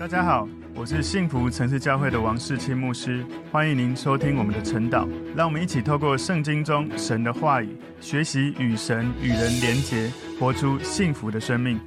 大家好，我是幸福城市教会的王世清牧师，欢迎您收听我们的晨祷。让我们一起透过圣经中神的话语，学习与神与人连结，活出幸福的生命。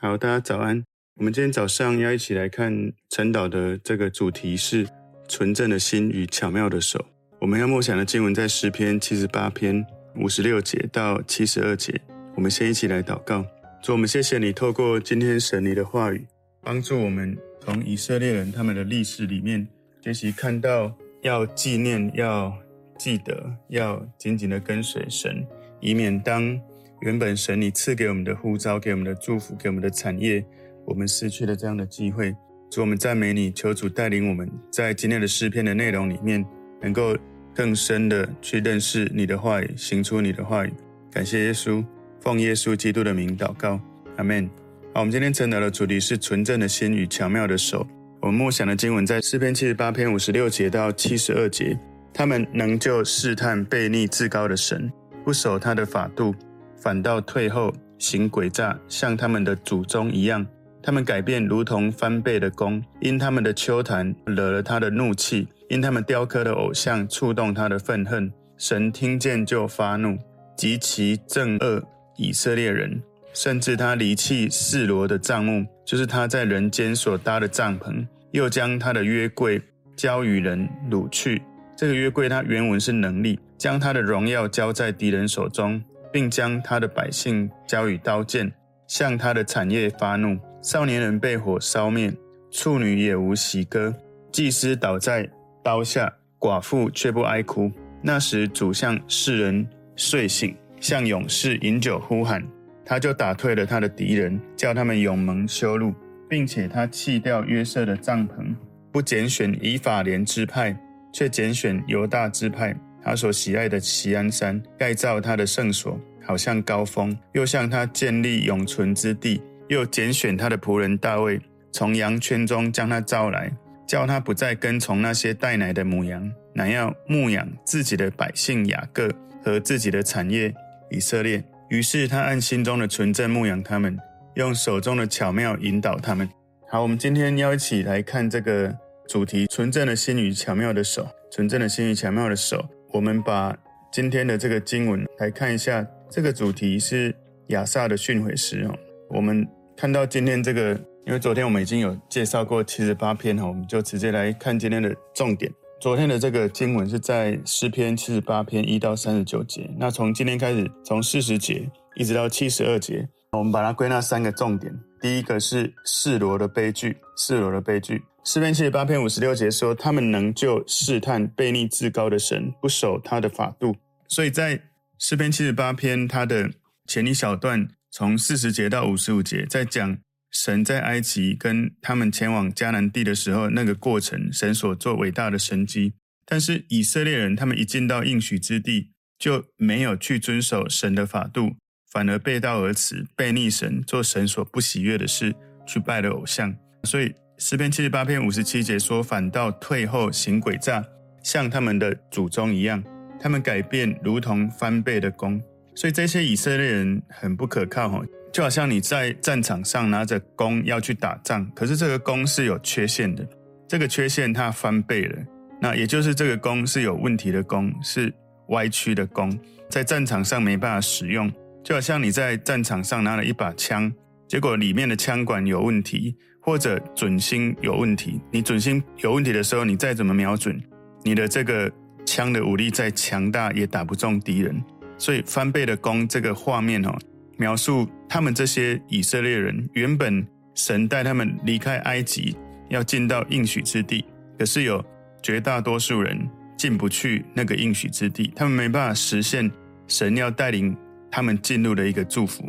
好，大家早安。我们今天早上要一起来看晨祷的这个主题是纯正的心与巧妙的手。我们要默想的经文在诗篇七十八篇五十六节到七十二节。我们先一起来祷告，主，我们谢谢你透过今天神你的话语。帮助我们从以色列人他们的历史里面学习，看到要纪念、要记得、要紧紧的跟随神，以免当原本神你赐给我们的呼召、给我们的祝福、给我们的产业，我们失去了这样的机会。主，我们赞美你，求主带领我们在今天的诗篇的内容里面，能够更深的去认识你的话语，行出你的话语。感谢耶稣，奉耶稣基督的名祷告，阿门。好，我们今天晨祷的主题是纯正的心与巧妙的手。我们默想的经文在诗篇七十八篇五十六节到七十二节。他们能就试探悖逆至高的神，不守他的法度，反倒退后行诡诈，像他们的祖宗一样。他们改变如同翻倍的弓，因他们的丘坛惹了他的怒气，因他们雕刻的偶像触动他的愤恨。神听见就发怒，极其憎恶以色列人。甚至他离弃示罗的帐幕，就是他在人间所搭的帐篷，又将他的约柜交与人掳去。这个约柜，它原文是能力，将他的荣耀交在敌人手中，并将他的百姓交与刀剑，向他的产业发怒。少年人被火烧灭，处女也无喜歌。祭司倒在刀下，寡妇却不哀哭。那时主向世人睡醒，向勇士饮酒呼喊。他就打退了他的敌人，叫他们永蒙羞辱，并且他弃掉约瑟的帐篷，不拣选以法莲支派，却拣选犹大支派。他所喜爱的齐安山，盖造他的圣所，好像高峰，又向他建立永存之地。又拣选他的仆人大卫，从羊圈中将他召来，叫他不再跟从那些带奶的母羊，乃要牧养自己的百姓雅各和自己的产业以色列。于是他按心中的纯正牧养他们，用手中的巧妙引导他们。好，我们今天要一起来看这个主题：纯正的心与巧妙的手。纯正的心与巧妙的手。我们把今天的这个经文来看一下。这个主题是亚萨的训诲诗哦。我们看到今天这个，因为昨天我们已经有介绍过七十八篇哈，我们就直接来看今天的重点。昨天的这个经文是在诗篇七十八篇一到三十九节。那从今天开始，从四十节一直到七十二节，我们把它归纳三个重点。第一个是示罗的悲剧，示罗的悲剧。诗篇七十八篇五十六节说，他们能就试探悖逆至高的神，不守他的法度。所以在诗篇七十八篇，它的前一小段从四十节到五十五节，在讲。神在埃及跟他们前往迦南地的时候，那个过程，神所做伟大的神迹。但是以色列人他们一进到应许之地，就没有去遵守神的法度，反而背道而驰，背逆神，做神所不喜悦的事，去拜了偶像。所以诗篇七十八篇五十七节说：“反倒退后行诡诈，像他们的祖宗一样，他们改变如同翻倍的弓。”所以这些以色列人很不可靠哈。就好像你在战场上拿着弓要去打仗，可是这个弓是有缺陷的，这个缺陷它翻倍了，那也就是这个弓是有问题的弓，是歪曲的弓，在战场上没办法使用。就好像你在战场上拿了一把枪，结果里面的枪管有问题，或者准心有问题。你准心有问题的时候，你再怎么瞄准，你的这个枪的武力再强大也打不中敌人。所以翻倍的弓这个画面哦。描述他们这些以色列人，原本神带他们离开埃及，要进到应许之地，可是有绝大多数人进不去那个应许之地，他们没办法实现神要带领他们进入的一个祝福。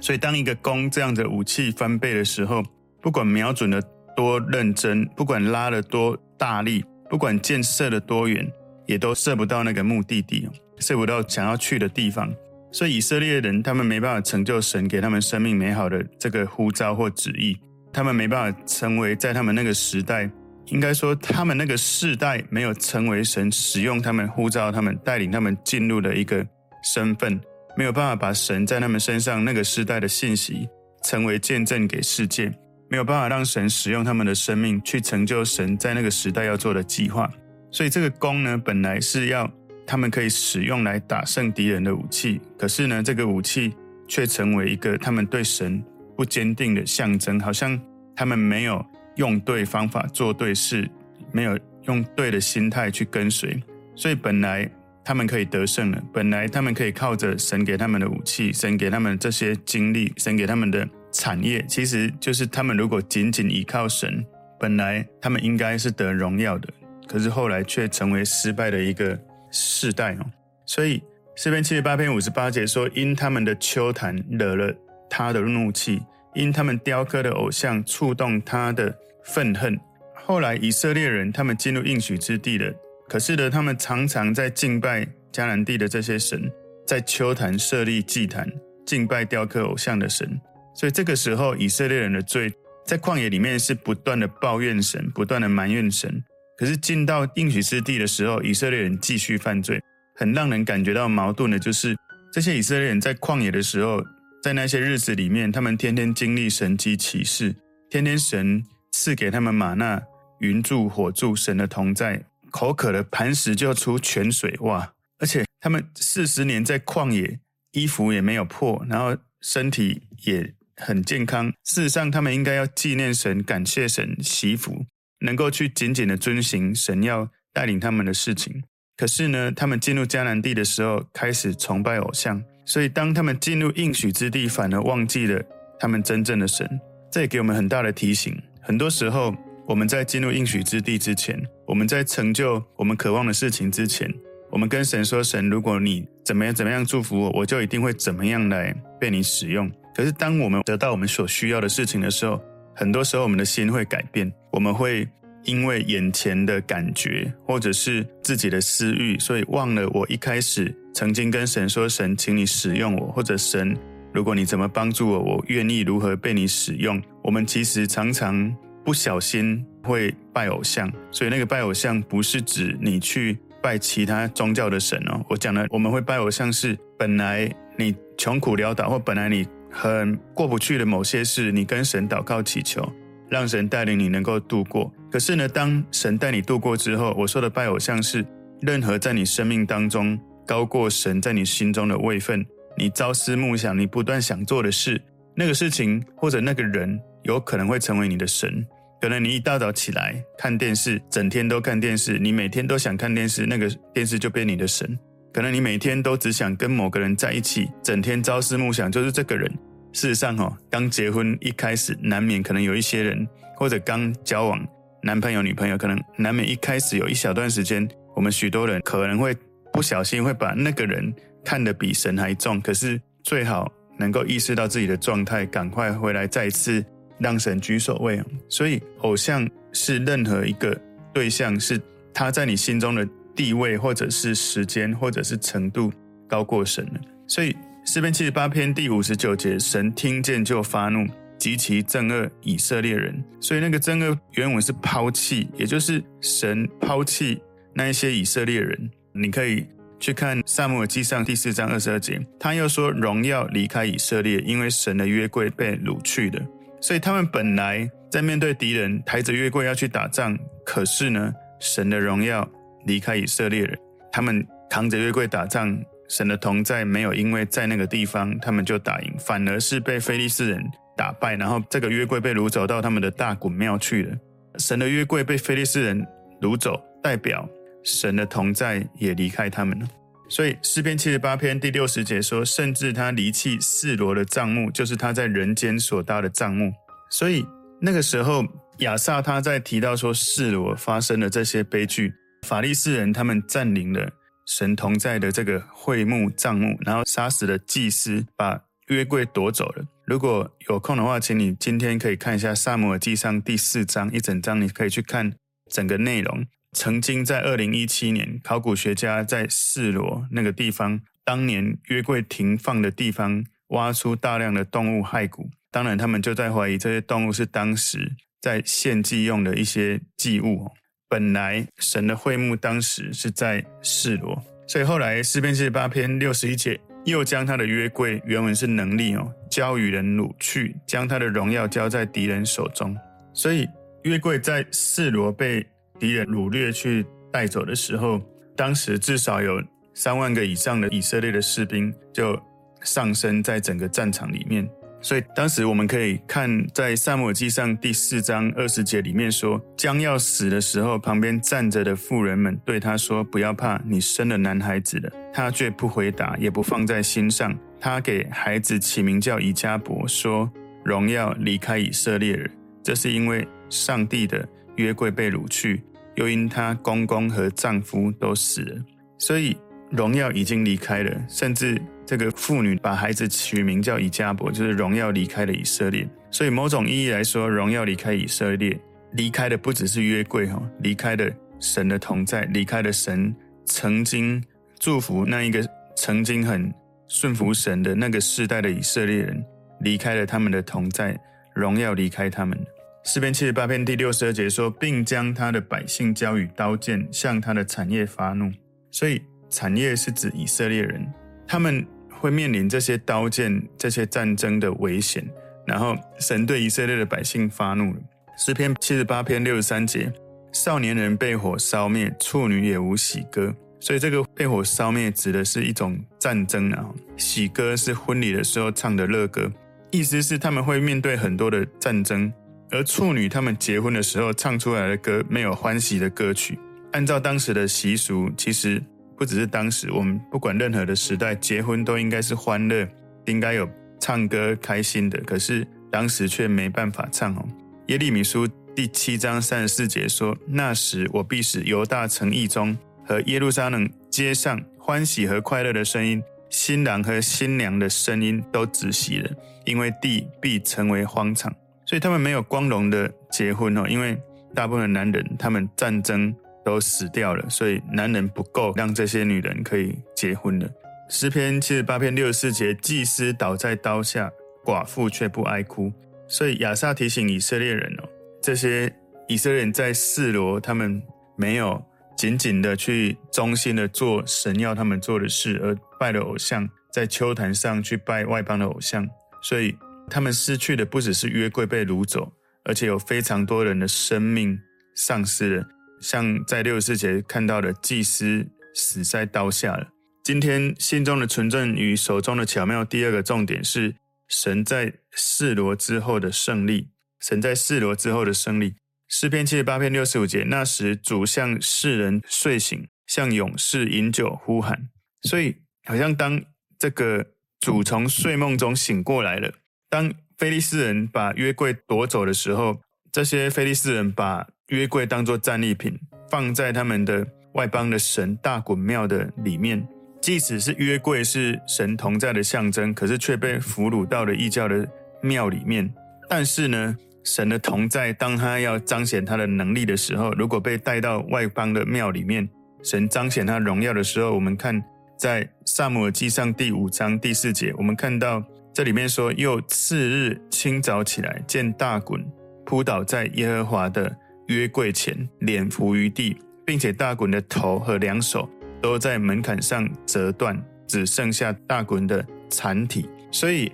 所以，当一个弓这样的武器翻倍的时候，不管瞄准的多认真，不管拉的多大力，不管箭射的多远，也都射不到那个目的地，射不到想要去的地方。所以以色列人他们没办法成就神给他们生命美好的这个呼召或旨意，他们没办法成为在他们那个时代，应该说他们那个世代没有成为神使用他们呼召他们带领他们进入的一个身份，没有办法把神在他们身上那个时代的信息成为见证给世界。没有办法让神使用他们的生命去成就神在那个时代要做的计划。所以这个功呢，本来是要他们可以使用来打胜敌人的武器，可是呢，这个武器却成为一个他们对神不坚定的象征，好像他们没有用对方法做对事，没有用对的心态去跟随，所以本来他们可以得胜了，本来他们可以靠着神给他们的武器，神给他们这些经历，神给他们的产业，其实就是他们如果仅仅依靠神，本来他们应该是得荣耀的。可是后来却成为失败的一个世代哦，所以诗篇七十八篇五十八节说：“因他们的邱坛惹了他的怒气，因他们雕刻的偶像触动他的愤恨。”后来以色列人他们进入应许之地了，可是呢，他们常常在敬拜迦南地的这些神，在邱坛设立祭坛，敬拜雕刻偶像的神。所以这个时候，以色列人的罪在旷野里面是不断的抱怨神，不断的埋怨神。可是进到应许之地的时候，以色列人继续犯罪，很让人感觉到矛盾的，就是这些以色列人在旷野的时候，在那些日子里面，他们天天经历神迹奇事，天天神赐给他们吗哪、云柱、火柱，神的同在，口渴了磐石就出泉水，哇！而且他们四十年在旷野，衣服也没有破，然后身体也很健康。事实上，他们应该要纪念神，感谢神，祈福。能够去紧紧的遵行神要带领他们的事情，可是呢，他们进入迦南地的时候，开始崇拜偶像，所以当他们进入应许之地，反而忘记了他们真正的神。这也给我们很大的提醒。很多时候，我们在进入应许之地之前，我们在成就我们渴望的事情之前，我们跟神说：“神，如果你怎么样怎么样祝福我，我就一定会怎么样来被你使用。”可是当我们得到我们所需要的事情的时候，很多时候，我们的心会改变，我们会因为眼前的感觉，或者是自己的私欲，所以忘了我一开始曾经跟神说：“神，请你使用我。”或者“神，如果你怎么帮助我，我愿意如何被你使用。”我们其实常常不小心会拜偶像，所以那个拜偶像不是指你去拜其他宗教的神哦。我讲的我们会拜偶像是本来你穷苦潦倒，或本来你。很过不去的某些事，你跟神祷告祈求，让神带领你能够度过。可是呢，当神带你度过之后，我说的拜偶像是任何在你生命当中高过神在你心中的位分，你朝思暮想，你不断想做的事，那个事情或者那个人，有可能会成为你的神。可能你一大早起来看电视，整天都看电视，你每天都想看电视，那个电视就变你的神。可能你每天都只想跟某个人在一起，整天朝思暮想就是这个人。事实上，哈，刚结婚一开始，难免可能有一些人，或者刚交往男朋友、女朋友，可能难免一开始有一小段时间，我们许多人可能会不小心会把那个人看得比神还重。可是最好能够意识到自己的状态，赶快回来再次让神居首位。所以，偶像是任何一个对象，是他在你心中的。地位，或者是时间，或者是程度高过神了。所以诗篇七十八篇第五十九节，神听见就发怒，极其憎恶以色列人。所以那个憎恶原文是抛弃，也就是神抛弃那一些以色列人。你可以去看撒母耳记上第四章二十二节，他又说荣耀离开以色列，因为神的约柜被掳去了。所以他们本来在面对敌人，抬着约柜要去打仗，可是呢，神的荣耀。离开以色列人，他们扛着约柜打仗，神的同在没有因为在那个地方他们就打赢，反而是被非利士人打败，然后这个约柜被掳走到他们的大衮庙去了。神的约柜被非利士人掳走，代表神的同在也离开他们了。所以诗篇七十八篇第六十节说，甚至他离弃示罗的帐幕，就是他在人间所搭的帐幕。所以那个时候亚萨他在提到说示罗发生的这些悲剧。法利士人他们占领了神同在的这个会幕帐幕，然后杀死了祭司，把约柜夺走了。如果有空的话，请你今天可以看一下《撒母耳记上》第四章一整章，你可以去看整个内容。曾经在二零一七年，考古学家在示罗那个地方，当年约柜停放的地方，挖出大量的动物骸骨。当然，他们就在怀疑这些动物是当时在献祭用的一些祭物。本来神的会幕当时是在示罗，所以后来诗篇七十八篇六十一节又将他的约柜，原文是能力哦，交与人掳去，将他的荣耀交在敌人手中。所以约柜在示罗被敌人掳掠去带走的时候，当时至少有三万个以上的以色列的士兵就丧生在整个战场里面。所以当时我们可以看在撒母记上第四章二十节里面说，将要死的时候，旁边站着的妇人们对他说：“不要怕，你生了男孩子了。”他却不回答，也不放在心上。他给孩子起名叫以迦博，说：“荣耀离开以色列人。”这是因为上帝的约柜被掳去，又因他公公和丈夫都死了，所以荣耀已经离开了，甚至。这个妇女把孩子取名叫以迦伯，就是荣耀离开了以色列。所以某种意义来说，荣耀离开以色列，离开的不只是约柜哈，离开了神的同在，离开了神曾经祝福那一个曾经很顺服神的那个世代的以色列人，离开了他们的同在，荣耀离开他们。诗篇七十八篇第六十二节说，并将他的百姓交与刀剑，向他的产业发怒。所以产业是指以色列人，他们。会面临这些刀剑、这些战争的危险，然后神对以色列的百姓发怒了。诗篇七十八篇六十三节：少年人被火烧灭，处女也无喜歌。所以这个被火烧灭指的是一种战争啊。喜歌是婚礼的时候唱的乐歌，意思是他们会面对很多的战争，而处女他们结婚的时候唱出来的歌没有欢喜的歌曲。按照当时的习俗，其实。不只是当时，我们不管任何的时代，结婚都应该是欢乐，应该有唱歌开心的。可是当时却没办法唱哦。耶利米书第七章三十四节说：“那时我必使犹大城邑中和耶路撒冷街上欢喜和快乐的声音，新郎和新娘的声音都止息了，因为地必成为荒场。”所以他们没有光荣的结婚哦，因为大部分男人他们战争。都死掉了，所以男人不够让这些女人可以结婚了。诗篇七十八篇六十四节，祭司倒在刀下，寡妇却不哀哭。所以亚萨提醒以色列人哦，这些以色列人在示罗，他们没有紧紧的去忠心的做神要他们做的事，而拜了偶像，在丘坛上去拜外邦的偶像，所以他们失去的不只是约柜被掳走，而且有非常多人的生命丧失了。像在六十四节看到的，祭司死在刀下了。今天心中的纯正与手中的巧妙，第二个重点是神在示罗之后的胜利。神在示罗之后的胜利。诗篇七十八篇六十五节，那时主向世人睡醒，向勇士饮酒呼喊。所以好像当这个主从睡梦中醒过来了，当非利士人把约柜夺走的时候，这些非利士人把约柜当做战利品，放在他们的外邦的神大衮庙的里面。即使是约柜是神同在的象征，可是却被俘虏到了异教的庙里面。但是呢，神的同在，当他要彰显他的能力的时候，如果被带到外邦的庙里面，神彰显他荣耀的时候，我们看在撒母耳记上第五章第四节，我们看到这里面说：又次日清早起来，见大衮扑倒在耶和华的。约柜前，脸伏于地，并且大衮的头和两手都在门槛上折断，只剩下大衮的残体。所以，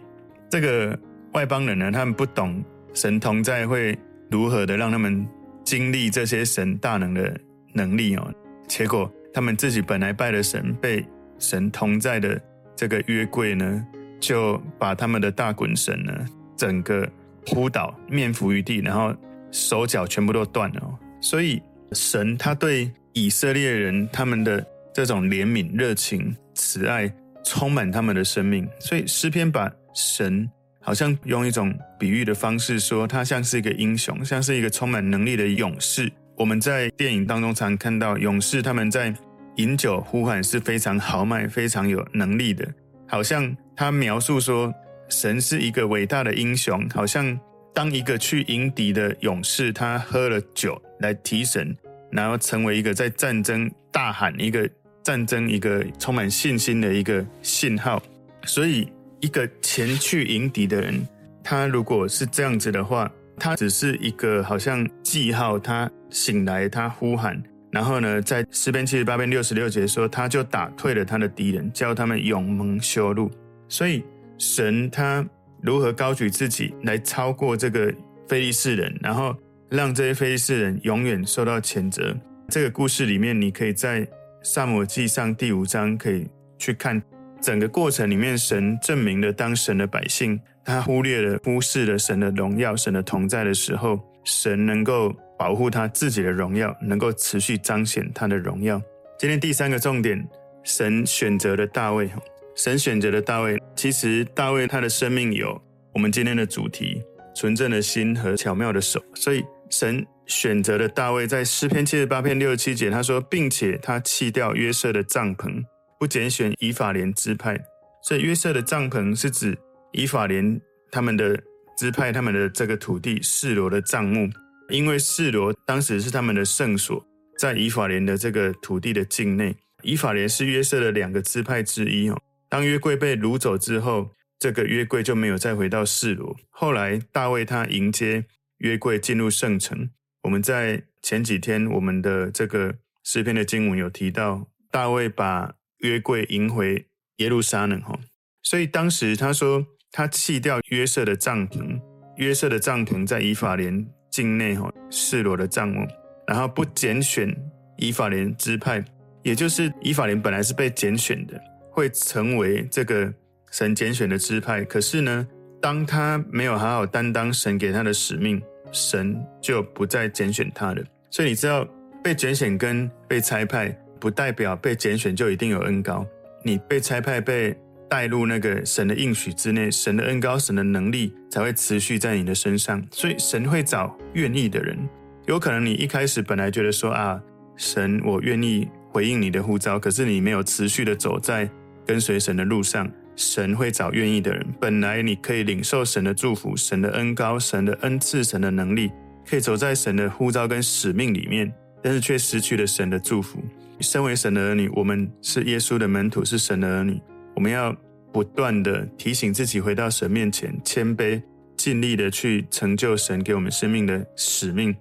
这个外邦人呢，他们不懂神同在会如何的让他们经历这些神大能的能力哦。结果，他们自己本来拜的神，被神同在的这个约柜呢，就把他们的大衮神呢，整个扑倒，面伏于地，然后。手脚全部都断了，所以神他对以色列人他们的这种怜悯、热情、慈爱，充满他们的生命。所以诗篇把神好像用一种比喻的方式说，他像是一个英雄，像是一个充满能力的勇士。我们在电影当中常看到勇士他们在饮酒呼喊是非常豪迈、非常有能力的，好像他描述说神是一个伟大的英雄，好像。当一个去迎敌的勇士，他喝了酒来提神，然后成为一个在战争大喊一个战争一个充满信心的一个信号。所以，一个前去迎敌的人，他如果是这样子的话，他只是一个好像记号。他醒来，他呼喊，然后呢，在诗篇七十八篇六十六节说，他就打退了他的敌人，叫他们永蒙羞辱。所以神他如何高举自己来超过这个非利士人，然后让这些非利士人永远受到谴责。这个故事里面，你可以在撒母记上第五章可以去看整个过程里面，神证明了当神的百姓他忽略了、忽视了神的荣耀、神的同在的时候，神能够。保护他自己的荣耀，能够持续彰显他的荣耀。今天第三个重点，神选择了大卫。神选择了大卫，其实大卫他的生命有我们今天的主题：纯正的心和巧妙的手。所以神选择了大卫，在诗篇七十八篇六十七节，他说，并且他弃掉约瑟的帐篷，不拣选以法莲支派。所以约瑟的帐篷是指以法莲他们的支派，他们的这个土地示罗的帐幕。因为示罗当时是他们的圣所，在以法莲的这个土地的境内。以法莲是约瑟的两个支派之一哦。当约柜被掳走之后，这个约柜就没有再回到示罗。后来大卫他迎接约柜进入圣城。我们在前几天我们的这个诗篇的经文有提到，大卫把约柜迎回耶路撒冷哈。所以当时他说他弃掉约瑟的帐篷，约瑟的帐篷在以法莲。境内哈示罗的帐篷，然后不拣选以法莲支派，也就是以法莲本来是被拣选的，会成为这个神拣选的支派。可是呢，当他没有好好担当神给他的使命，神就不再拣选他了。所以你知道，被拣选跟被差派，不代表被拣选就一定有恩高。你被差派被。带入那个神的应许之内，神的恩高、神的能力才会持续在你的身上。所以神会找愿意的人。有可能你一开始本来觉得说啊，神，我愿意回应你的呼召，可是你没有持续的走在跟随神的路上，神会找愿意的人。本来你可以领受神的祝福、神的恩高、神的恩赐、神的能力，可以走在神的呼召跟使命里面，但是却失去了神的祝福。身为神的儿女，我们是耶稣的门徒，是神的儿女。我们要不断的提醒自己回到神面前，谦卑，尽力的去成就神给我们生命的使命，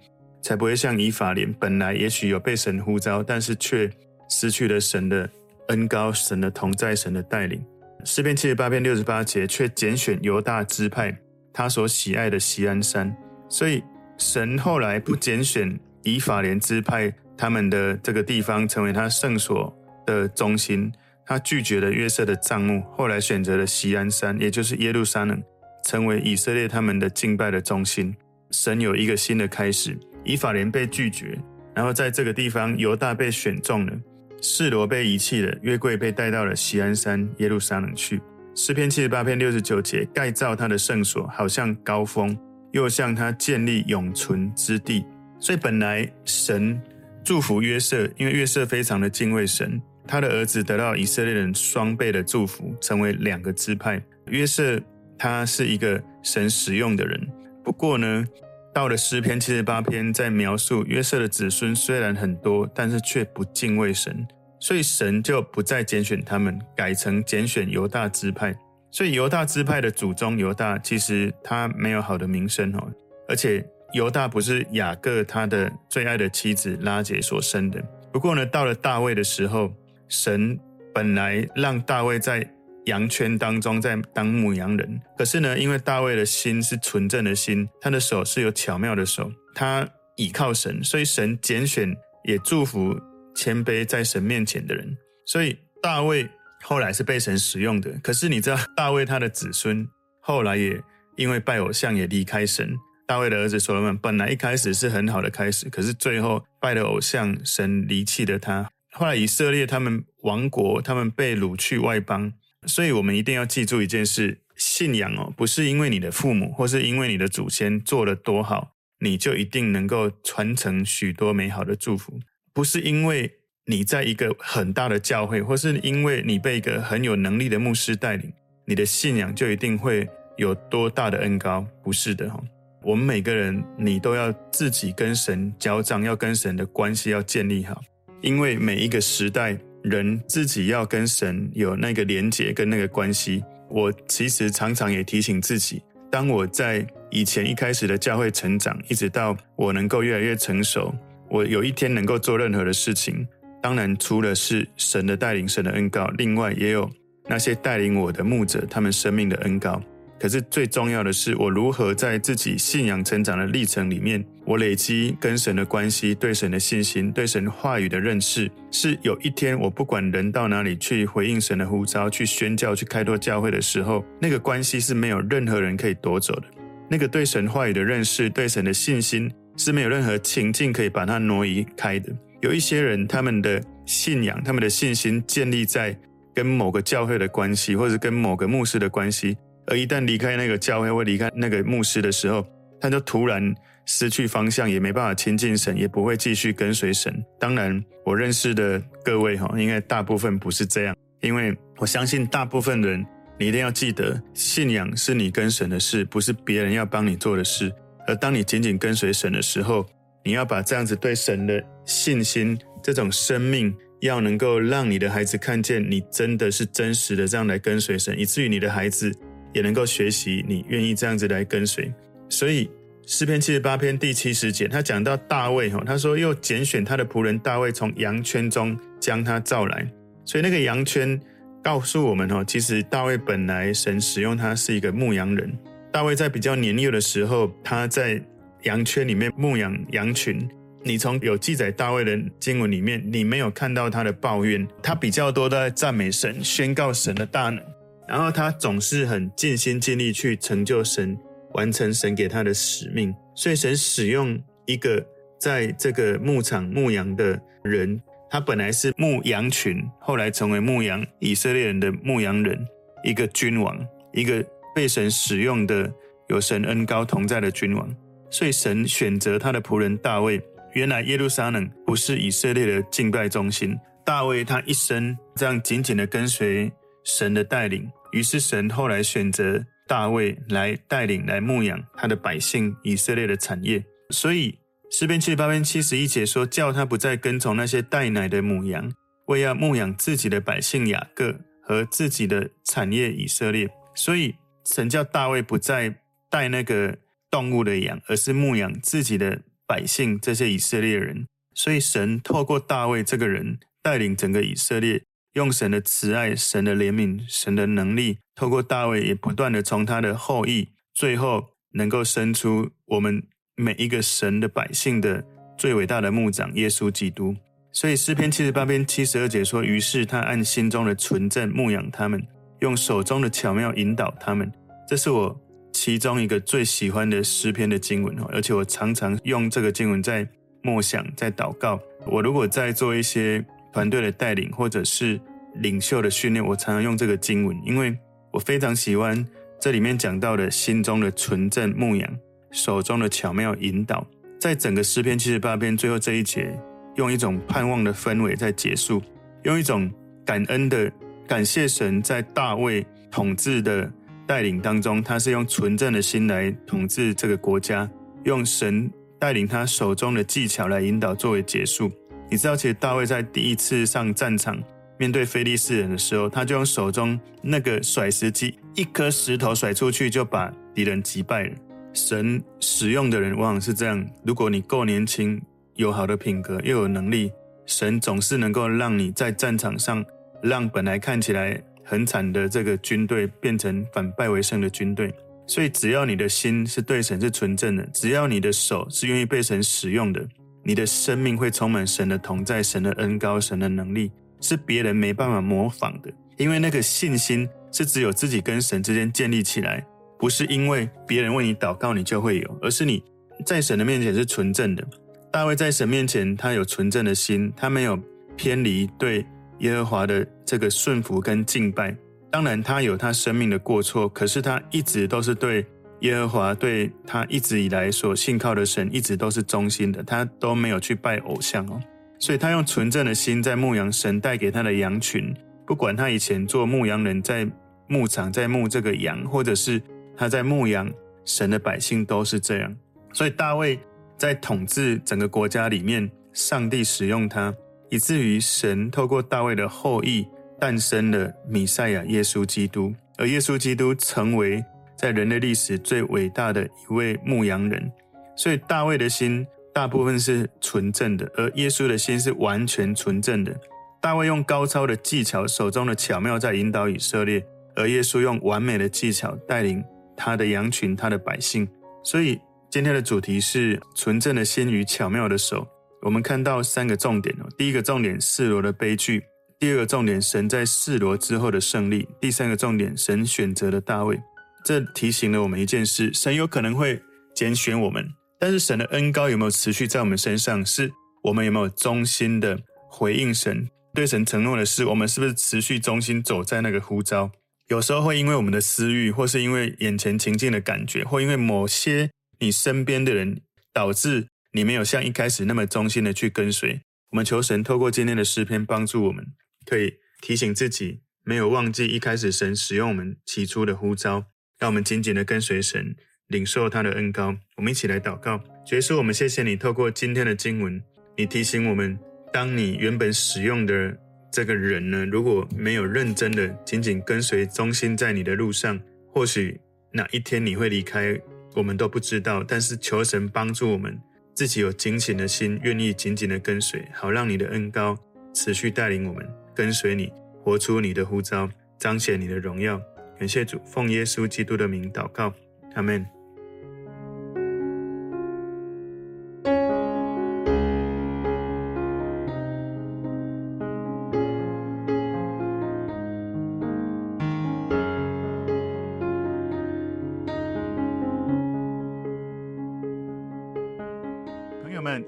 才不会像以法莲，本来也许有被神呼召，但是却失去了神的恩高、神的同在、神的带领。诗篇七十八篇六十八节，却拣选犹大支派，他所喜爱的锡安山。所以神后来不拣选以法莲支派，他们的这个地方成为他圣所的中心。他拒绝了约瑟的帐幕，后来选择了锡安山，也就是耶路撒冷，成为以色列他们的敬拜的中心。神有一个新的开始。以法莲被拒绝，然后在这个地方，犹大被选中了，示罗被遗弃了，约柜被带到了锡安山耶路撒冷去。诗篇七十八篇六十九节，盖造他的圣所，好像高峰，又向他建立永存之地。所以本来神祝福约瑟，因为约瑟非常的敬畏神。他的儿子得到以色列人双倍的祝福，成为两个支派。约瑟他是一个神使用的人，不过呢，到了诗篇七十八篇，在描述约瑟的子孙虽然很多，但是却不敬畏神，所以神就不再拣选他们，改成拣选犹大支派。所以犹大支派的祖宗犹大，其实他没有好的名声哦，而且犹大不是雅各他的最爱的妻子拉结所生的。不过呢，到了大卫的时候。神本来让大卫在羊圈当中在当牧羊人，可是呢，因为大卫的心是纯正的心，他的手是有巧妙的手，他倚靠神，所以神拣选也祝福谦卑在神面前的人。所以大卫后来是被神使用的。可是你知道，大卫他的子孙后来也因为拜偶像也离开神。大卫的儿子所罗门本来一开始是很好的开始，可是最后拜了偶像，神离弃了他。后来以色列他们亡国，他们被掳去外邦，所以我们一定要记住一件事：信仰哦，不是因为你的父母或是因为你的祖先做得多好，你就一定能够传承许多美好的祝福；不是因为你在一个很大的教会，或是因为你被一个很有能力的牧师带领，你的信仰就一定会有多大的恩高。不是的哈，我们每个人，你都要自己跟神交账，要跟神的关系要建立好。因为每一个时代，人自己要跟神有那个连结跟那个关系。我其实常常也提醒自己，当我在以前一开始的教会成长，一直到我能够越来越成熟，我有一天能够做任何的事情，当然除了是神的带领、神的恩膏，另外也有那些带领我的牧者，他们生命的恩膏。可是最重要的是，我如何在自己信仰成长的历程里面，我累积跟神的关系、对神的信心、对神话语的认识，是有一天我不管人到哪里去回应神的呼召、去宣教、去开拓教会的时候，那个关系是没有任何人可以夺走的。那个对神话语的认识、对神的信心是没有任何情境可以把它挪移开的。有一些人，他们的信仰、他们的信心建立在跟某个教会的关系，或者跟某个牧师的关系。而一旦离开那个教会或离开那个牧师的时候，他就突然失去方向，也没办法亲近神，也不会继续跟随神。当然，我认识的各位哈，应该大部分不是这样，因为我相信大部分人，你一定要记得，信仰是你跟神的事，不是别人要帮你做的事。而当你紧紧跟随神的时候，你要把这样子对神的信心，这种生命，要能够让你的孩子看见你真的是真实的这样来跟随神，以至于你的孩子。也能够学习，你愿意这样子来跟随。所以诗篇七十八篇第七十节，他讲到大卫哈，他说又拣选他的仆人大卫，从羊圈中将他召来。所以那个羊圈告诉我们哈，其实大卫本来神使用他是一个牧羊人。大卫在比较年幼的时候，他在羊圈里面牧养羊群。你从有记载大卫的经文里面，你没有看到他的抱怨，他比较多的在赞美神，宣告神的大能。然后他总是很尽心尽力去成就神，完成神给他的使命。所以神使用一个在这个牧场牧羊的人，他本来是牧羊群，后来成为牧羊以色列人的牧羊人，一个君王，一个被神使用的有神恩高同在的君王。所以神选择他的仆人大卫。原来耶路撒冷不是以色列的敬拜中心，大卫他一生这样紧紧的跟随神的带领。于是神后来选择大卫来带领、来牧养他的百姓以色列的产业。所以诗篇七十八篇七十一节说：“叫他不再跟从那些带奶的母羊，为要牧养自己的百姓雅各和自己的产业以色列。”所以神叫大卫不再带那个动物的羊，而是牧养自己的百姓这些以色列人。所以神透过大卫这个人带领整个以色列。用神的慈爱、神的怜悯、神的能力，透过大卫也不断的从他的后裔，最后能够生出我们每一个神的百姓的最伟大的牧长耶稣基督。所以诗篇七十八篇七十二节说：“于是他按心中的纯正牧养他们，用手中的巧妙引导他们。”这是我其中一个最喜欢的诗篇的经文，而且我常常用这个经文在默想、在祷告。我如果在做一些团队的带领，或者是领袖的训练，我常常用这个经文，因为我非常喜欢这里面讲到的心中的纯正牧养，手中的巧妙引导。在整个诗篇七十八篇最后这一节，用一种盼望的氛围在结束，用一种感恩的感谢神在大卫统治的带领当中，他是用纯正的心来统治这个国家，用神带领他手中的技巧来引导作为结束。你知道，其实大卫在第一次上战场面对非利士人的时候，他就用手中那个甩石机，一颗石头甩出去就把敌人击败了。神使用的人往往是这样：如果你够年轻，有好的品格，又有能力，神总是能够让你在战场上，让本来看起来很惨的这个军队变成反败为胜的军队。所以，只要你的心是对神是纯正的，只要你的手是愿意被神使用的。你的生命会充满神的同在、神的恩膏、神的能力，是别人没办法模仿的。因为那个信心是只有自己跟神之间建立起来，不是因为别人为你祷告你就会有，而是你在神的面前是纯正的。大卫在神面前，他有纯正的心，他没有偏离对耶和华的这个顺服跟敬拜。当然，他有他生命的过错，可是他一直都是对。耶和华对他一直以来所信靠的神，一直都是忠心的，他都没有去拜偶像哦，所以他用纯正的心在牧羊神带给他的羊群。不管他以前做牧羊人，在牧场在牧这个羊，或者是他在牧羊神的百姓，都是这样。所以大卫在统治整个国家里面，上帝使用他，以至于神透过大卫的后裔诞生了弥赛亚耶稣基督，而耶稣基督成为。在人类历史最伟大的一位牧羊人，所以大卫的心大部分是纯正的，而耶稣的心是完全纯正的。大卫用高超的技巧，手中的巧妙在引导以色列，而耶稣用完美的技巧带领他的羊群、他的百姓。所以今天的主题是纯正的心与巧妙的手。我们看到三个重点哦，第一个重点示罗的悲剧，第二个重点神在示罗之后的胜利，第三个重点神选择了大卫。这提醒了我们一件事：神有可能会拣选我们，但是神的恩高有没有持续在我们身上？是我们有没有忠心的回应神？对神承诺的事，我们是不是持续忠心走在那个呼召？有时候会因为我们的私欲，或是因为眼前情境的感觉，或因为某些你身边的人，导致你没有像一开始那么忠心的去跟随。我们求神透过今天的诗篇帮助我们，可以提醒自己，没有忘记一开始神使用我们起初的呼召，让我们紧紧的跟随神，领受他的恩膏。我们一起来祷告，耶稣，我们谢谢你透过今天的经文，你提醒我们。当你原本使用的这个人呢，如果没有认真的紧紧跟随、忠心在你的路上，或许哪一天你会离开，我们都不知道。但是求神帮助我们，自己有警醒的心，愿意紧紧的跟随，好让你的恩膏持续带领我们跟随你，活出你的呼召，彰显你的荣耀。感谢主，奉耶稣基督的名祷告，阿门。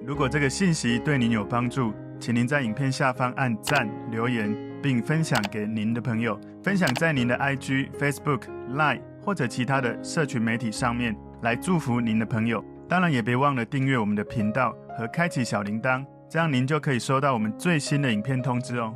如果这个信息对您有帮助，请您在影片下方按赞、留言，并分享给您的朋友，分享在您的 IG、Facebook、Line 或者其他的社群媒体上面，来祝福您的朋友。当然，也别忘了订阅我们的频道和开启小铃铛，这样您就可以收到我们最新的影片通知哦。